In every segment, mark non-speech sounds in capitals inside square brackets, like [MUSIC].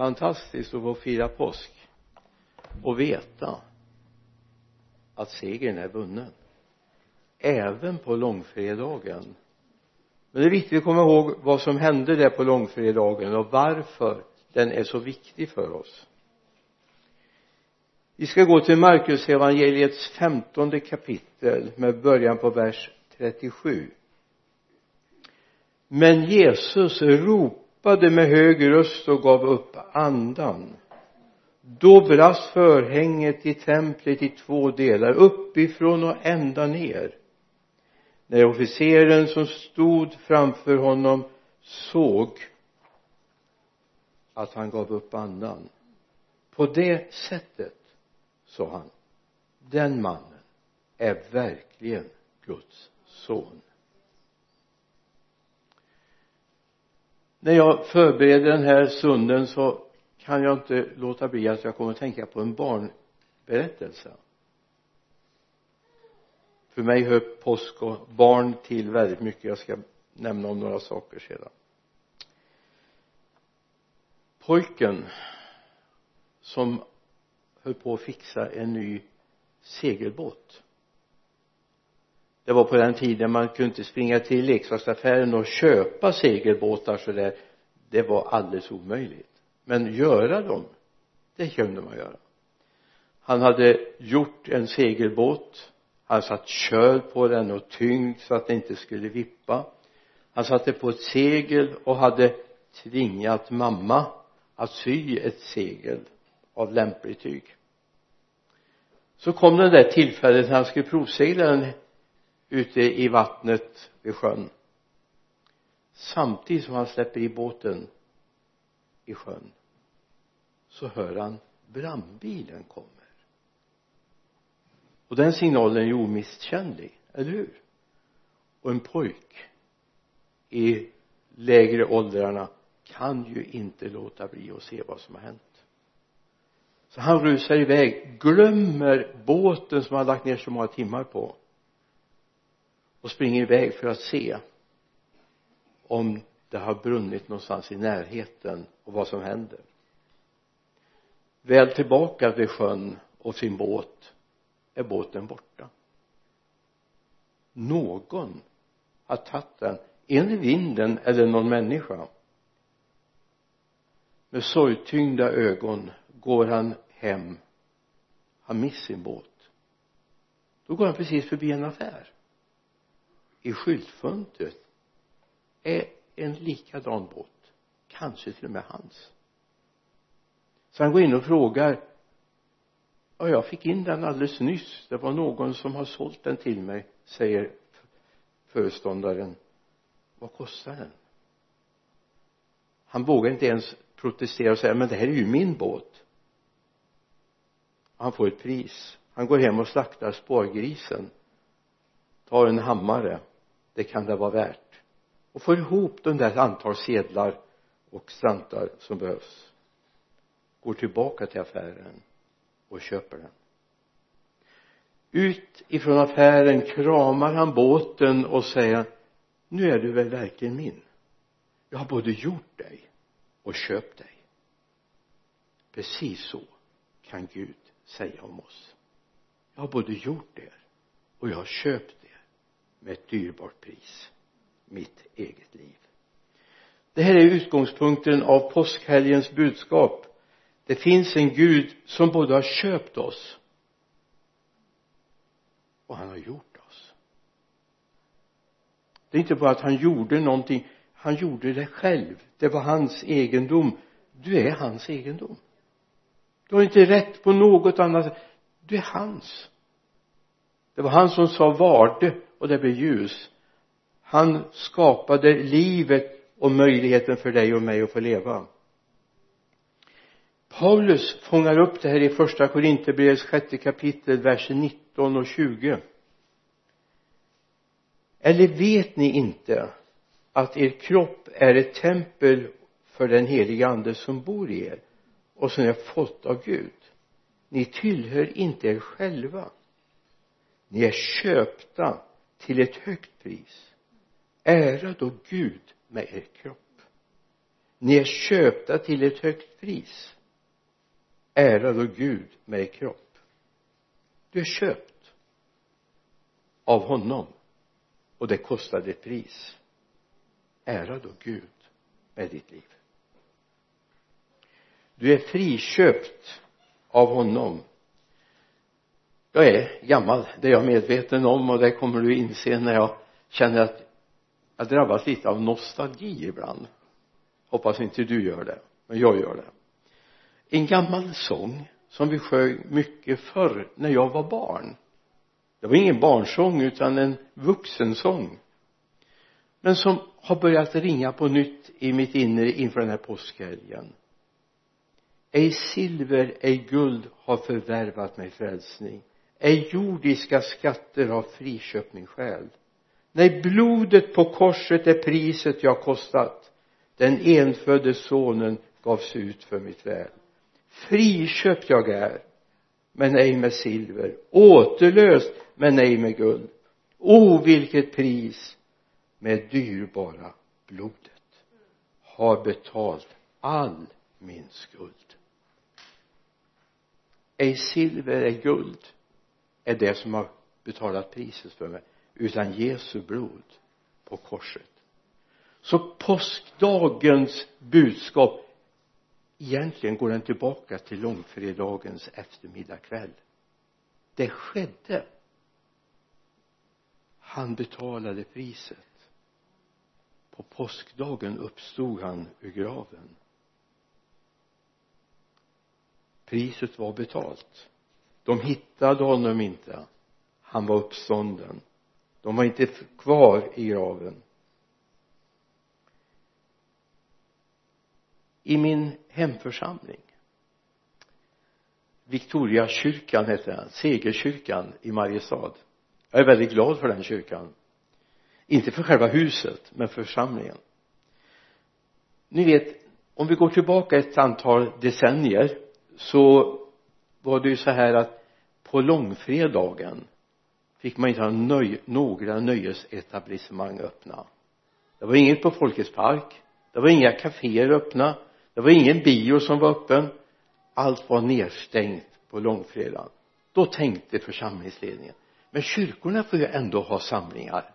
fantastiskt att få fira påsk och veta att segern är vunnen. Även på långfredagen. Men det är viktigt att komma ihåg vad som hände där på långfredagen och varför den är så viktig för oss. Vi ska gå till Markus evangeliets femtonde kapitel med början på vers 37 men Jesus ropade med hög röst och gav upp andan. Då brast förhänget i templet i två delar uppifrån och ända ner. När officeren som stod framför honom såg att han gav upp andan. På det sättet sa han den mannen är verkligen Guds son. När jag förbereder den här stunden så kan jag inte låta bli att jag kommer att tänka på en barnberättelse. För mig hör påsk och barn till väldigt mycket. Jag ska nämna om några saker sedan. Pojken som höll på att fixa en ny segelbåt det var på den tiden man kunde inte springa till leksaksaffären och köpa segelbåtar så där. Det var alldeles omöjligt. Men göra dem det kunde man göra. Han hade gjort en segelbåt. Han satt köl på den och tyngd så att den inte skulle vippa. Han satte på ett segel och hade tvingat mamma att sy ett segel av lämpligt tyg. Så kom det där tillfället när han skulle provsegla den ute i vattnet vid sjön. Samtidigt som han släpper i båten i sjön så hör han brandbilen kommer. Och den signalen är ju omisskännlig, eller hur? Och en pojk i lägre åldrarna kan ju inte låta bli att se vad som har hänt. Så han rusar iväg glömmer båten som han lagt ner så många timmar på och springer iväg för att se om det har brunnit någonstans i närheten och vad som händer. Väl tillbaka vid sjön och sin båt är båten borta. Någon har tagit den. En vinden eller någon människa? Med sorgtyngda ögon går han hem. Han missar sin båt. Då går han precis förbi en affär i skyltfönstret är en likadan båt kanske till och med hans. Så han går in och frågar ja jag fick in den alldeles nyss. Det var någon som har sålt den till mig säger föreståndaren. Vad kostar den? Han vågar inte ens protestera och säga men det här är ju min båt. Han får ett pris. Han går hem och slaktar spårgrisen tar en hammare det kan det vara värt. Och får ihop de där antal sedlar och slantar som behövs. Går tillbaka till affären och köper den. Ut ifrån affären kramar han båten och säger nu är du väl verkligen min. Jag har både gjort dig och köpt dig. Precis så kan Gud säga om oss. Jag har både gjort er och jag har köpt med ett dyrbart pris. Mitt eget liv. Det här är utgångspunkten av påskhelgens budskap. Det finns en Gud som både har köpt oss och han har gjort oss. Det är inte bara att han gjorde någonting. Han gjorde det själv. Det var hans egendom. Du är hans egendom. Du har inte rätt på något annat. Du är hans. Det var han som sa varde och det blev ljus. Han skapade livet och möjligheten för dig och mig att få leva. Paulus fångar upp det här i första Korinthierbrevets sjätte kapitel verser 19 och 20 eller vet ni inte att er kropp är ett tempel för den heliga ande som bor i er och som ni har fått av Gud? Ni tillhör inte er själva. Ni är köpta till ett högt pris. Ära då Gud med er kropp. Ni är köpta till ett högt pris. Ära då Gud med er kropp. Du är köpt av honom och det kostade ett pris. Ära då Gud med ditt liv. Du är friköpt av honom jag är gammal det är jag medveten om och det kommer du inse när jag känner att jag drabbas lite av nostalgi ibland. Hoppas inte du gör det men jag gör det. En gammal sång som vi sjöng mycket förr när jag var barn. Det var ingen barnsång utan en vuxensång. Men som har börjat ringa på nytt i mitt inre inför den här påskhelgen. Ej silver, ej guld har förvärvat mig frälsning ej jordiska skatter har friköpt min själ nej blodet på korset är priset jag kostat den enfödde sonen gavs ut för mitt väl. Friköpt jag är men ej med silver. Återlöst men ej med guld. O vilket pris! Med dyrbara blodet har betalt all min skuld. Ej silver, ej guld är det som har betalat priset för mig. Utan Jesu blod på korset. Så påskdagens budskap egentligen går den tillbaka till långfredagens eftermiddagkväll. Det skedde. Han betalade priset. På påskdagen uppstod han ur graven. Priset var betalt de hittade honom inte. Han var uppstånden. De var inte kvar i graven. I min hemförsamling Victoriakyrkan heter den Segerkyrkan i Mariestad. Jag är väldigt glad för den kyrkan. Inte för själva huset men för församlingen. Ni vet om vi går tillbaka ett antal decennier så var det ju så här att på långfredagen fick man inte ha nöj, några nöjesetablissemang öppna. Det var inget på Folkets park det var inga kaféer öppna det var ingen bio som var öppen. Allt var nedstängt på långfredagen. Då tänkte församlingsledningen men kyrkorna får ju ändå ha samlingar.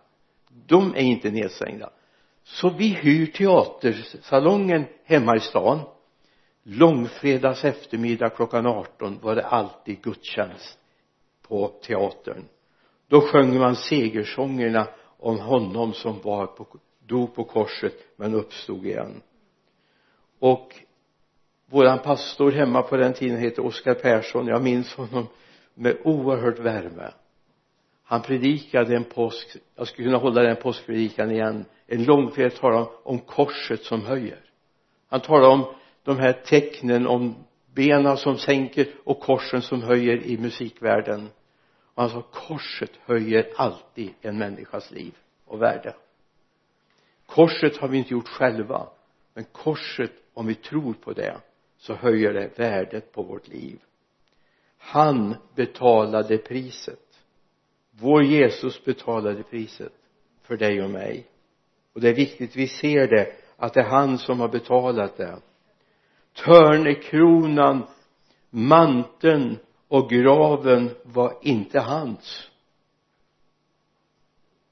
De är inte nedstängda. Så vi hyr teatersalongen hemma i stan långfredags eftermiddag klockan 18 var det alltid gudstjänst på teatern. Då sjöng man segersångerna om honom som var på, dog på korset men uppstod igen. Och våran pastor hemma på den tiden hette Oskar Persson. Jag minns honom med oerhört värme. Han predikade en påsk jag skulle kunna hålla den påskpredikan igen. En långfredag talade om korset som höjer. Han talade om de här tecknen om benen som sänker och korsen som höjer i musikvärlden. Och han sa korset höjer alltid en människas liv och värde. Korset har vi inte gjort själva men korset om vi tror på det så höjer det värdet på vårt liv. Han betalade priset. Vår Jesus betalade priset för dig och mig. Och det är viktigt vi ser det att det är han som har betalat det törnekronan manteln och graven var inte hans.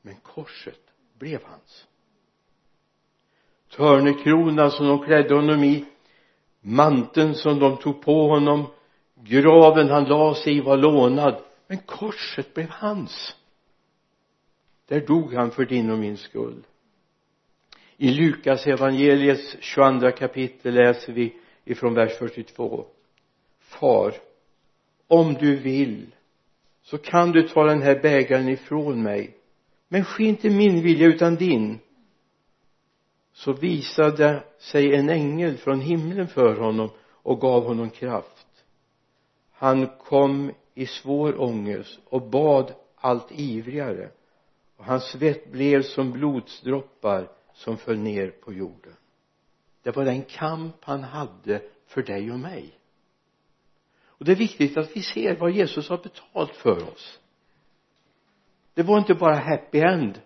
Men korset blev hans. Törnekronan som de klädde honom i manteln som de tog på honom graven han la sig i var lånad men korset blev hans. Där dog han för din och min skull. I Lukas evangeliets 22 kapitel läser vi ifrån vers 42 far om du vill så kan du ta den här bägaren ifrån mig. Men ske inte min vilja utan din. Så visade sig en ängel från himlen för honom och gav honom kraft. Han kom i svår ångest och bad allt ivrigare. Och hans svett blev som blodsdroppar som föll ner på jorden det var den kamp han hade för dig och mig. Och det är viktigt att vi ser vad Jesus har betalt för oss. Det var inte bara happy end.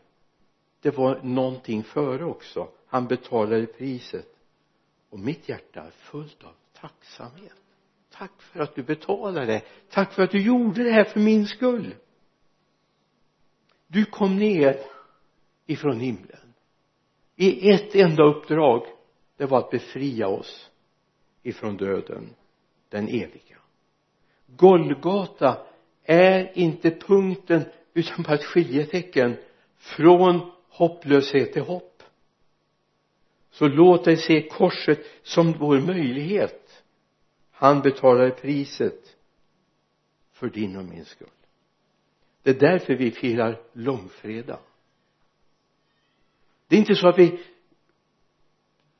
Det var någonting före också. Han betalade priset. Och mitt hjärta är fullt av tacksamhet. Tack för att du betalade. Tack för att du gjorde det här för min skull. Du kom ner ifrån himlen i ett enda uppdrag det var att befria oss ifrån döden den eviga. Golgata är inte punkten utan bara ett skiljetecken från hopplöshet till hopp. Så låt dig se korset som vår möjlighet. Han betalade priset för din och min skull. Det är därför vi firar långfredag. Det är inte så att vi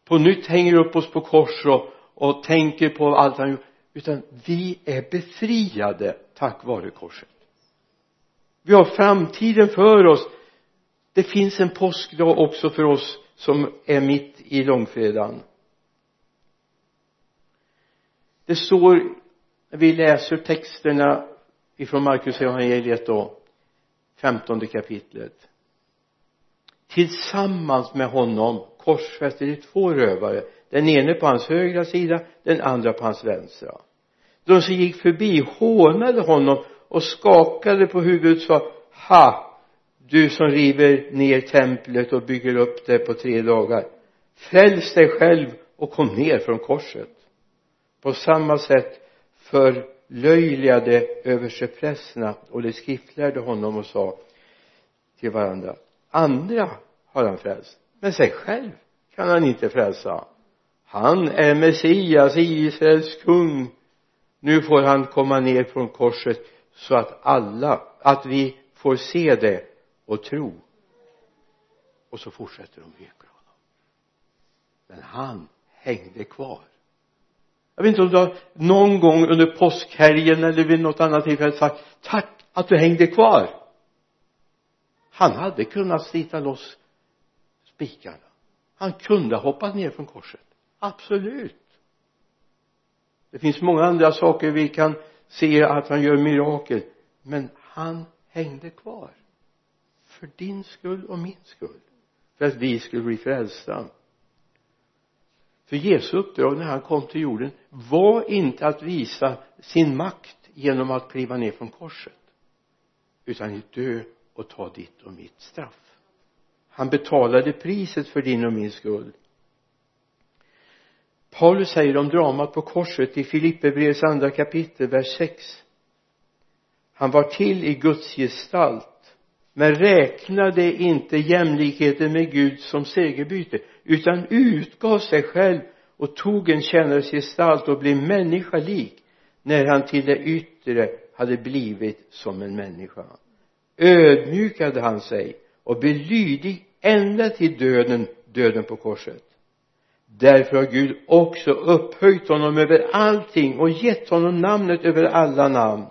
på nytt hänger upp oss på kors och, och tänker på allt han gjort. Utan vi är befriade tack vare korset. Vi har framtiden för oss. Det finns en påskdag också för oss som är mitt i långfredagen. Det står när vi läser texterna ifrån Markus evangeliet då femtonde kapitlet. Tillsammans med honom korsfäste de två rövare. Den ene på hans högra sida den andra på hans vänstra. De som gick förbi hånade honom och skakade på huvudet och sa ha! Du som river ner templet och bygger upp det på tre dagar. Fräls dig själv och kom ner från korset. På samma sätt förlöjligade översteprästerna och de skriftlärde honom och sa till varandra andra har han frälst men sig själv kan han inte frälsa. Han är Messias, Israels kung. Nu får han komma ner från korset så att alla, att vi får se det och tro. Och så fortsätter de hyckla honom. Men han hängde kvar. Jag vet inte om du har någon gång under påskhelgen eller vid något annat tillfälle sagt tack att du hängde kvar. Han hade kunnat slita loss spikarna. Han kunde ha hoppat ner från korset. Absolut. Det finns många andra saker vi kan se att han gör mirakel men han hängde kvar. För din skull och min skull. För att vi skulle bli frälsta. För Jesu uppdrag när han kom till jorden var inte att visa sin makt genom att kliva ner från korset utan att dö och ta ditt och mitt straff han betalade priset för din och min skull. Paulus säger om dramat på korset i Filipperbrevets andra kapitel vers 6 han var till i Guds gestalt men räknade inte jämlikheten med Gud som segerbyte utan utgav sig själv och tog en tjänares gestalt och blev människa lik när han till det yttre hade blivit som en människa. Ödmjukade han sig och blev lydig ända till döden, döden på korset. Därför har Gud också upphöjt honom över allting och gett honom namnet över alla namn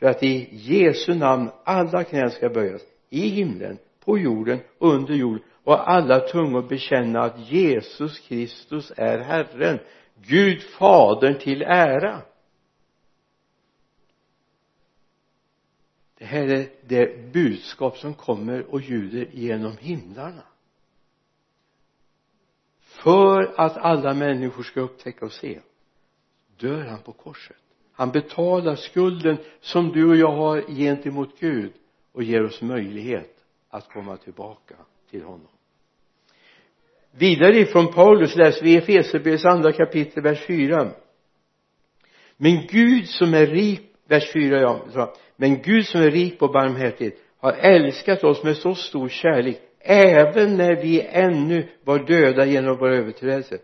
för att i Jesu namn alla knän ska böjas i himlen, på jorden under jorden och alla tungor bekänna att Jesus Kristus är Herren Gud Fadern till ära. Här är det budskap som kommer och ljuder genom himlarna. För att alla människor ska upptäcka och se dör han på korset. Han betalar skulden som du och jag har gentemot Gud och ger oss möjlighet att komma tillbaka till honom. Vidare ifrån Paulus läser vi Efesierbrevets andra kapitel vers 4 men Gud som är rik vers 4 ja men Gud som är rik på barmhärtighet har älskat oss med så stor kärlek även när vi ännu var döda genom våra överträdelser,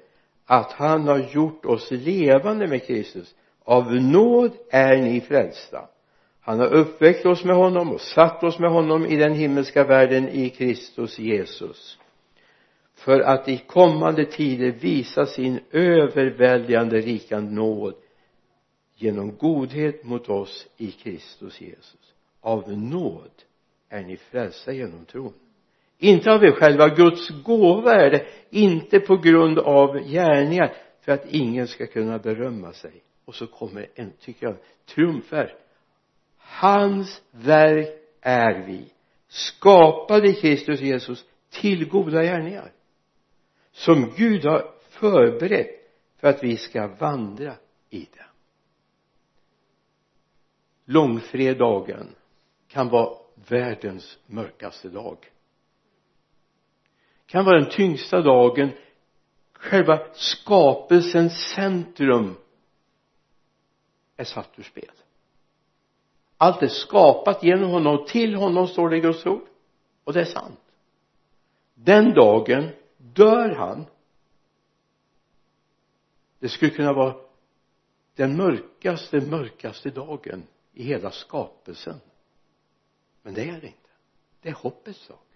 att han har gjort oss levande med Kristus. Av nåd är ni frälsta. Han har uppväckt oss med honom och satt oss med honom i den himmelska världen i Kristus Jesus. För att i kommande tider visa sin överväldigande rika nåd genom godhet mot oss i Kristus Jesus. Av nåd är ni frälsta genom tron. Inte av er själva Guds gåva är det inte på grund av gärningar för att ingen ska kunna berömma sig. Och så kommer en, tycker jag, triumfvers hans verk är vi skapade Kristus Jesus till goda gärningar som Gud har förberett för att vi ska vandra i det långfredagen kan vara världens mörkaste dag. Kan vara den tyngsta dagen själva skapelsens centrum är satt ur spel. Allt är skapat genom honom och till honom står det i Guds ord och det är sant. Den dagen dör han. Det skulle kunna vara den mörkaste mörkaste dagen i hela skapelsen. Men det är det inte. Det är hoppets sak.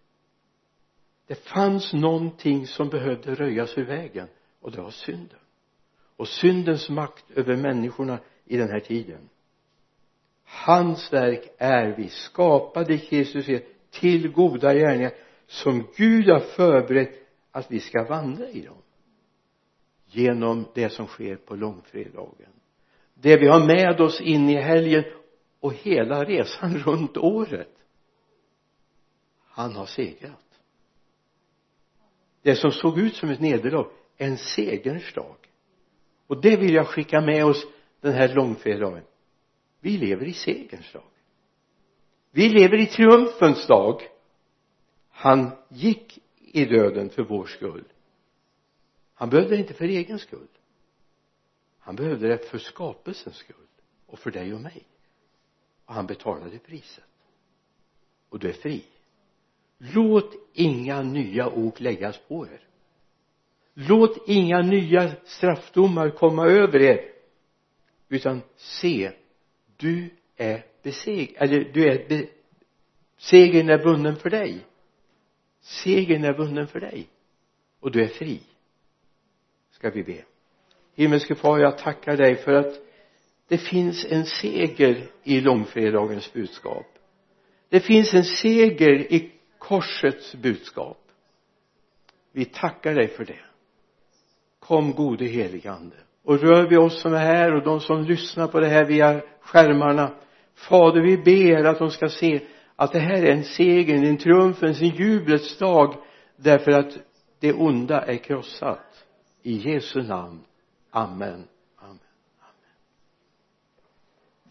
Det fanns någonting som behövde röjas ur vägen och det var synden. Och syndens makt över människorna i den här tiden. Hans verk är vi skapade i Kristus till goda gärningar som Gud har förberett att vi ska vandra i dem. Genom det som sker på långfredagen. Det vi har med oss in i helgen och hela resan [LAUGHS] runt året. Han har segrat. Det som såg ut som ett nederlag en segerns dag. Och det vill jag skicka med oss den här långfredagen. Vi lever i segerns dag. Vi lever i triumfens dag. Han gick i döden för vår skull. Han behövde det inte för egen skull. Han behövde det för skapelsens skull och för dig och mig och han betalade priset. Och du är fri. Låt inga nya ok läggas på er. Låt inga nya straffdomar komma över er. Utan se du är besegrad eller du är be, segern är vunnen för dig. Segern är vunnen för dig. Och du är fri. Ska vi be. Himmelske far jag tackar dig för att det finns en seger i långfredagens budskap. Det finns en seger i korsets budskap. Vi tackar dig för det. Kom gode helige ande. Och rör vi oss som är här och de som lyssnar på det här via skärmarna fader vi ber att de ska se att det här är en seger, en triumfens, en jublets dag därför att det onda är krossat. I Jesu namn. Amen.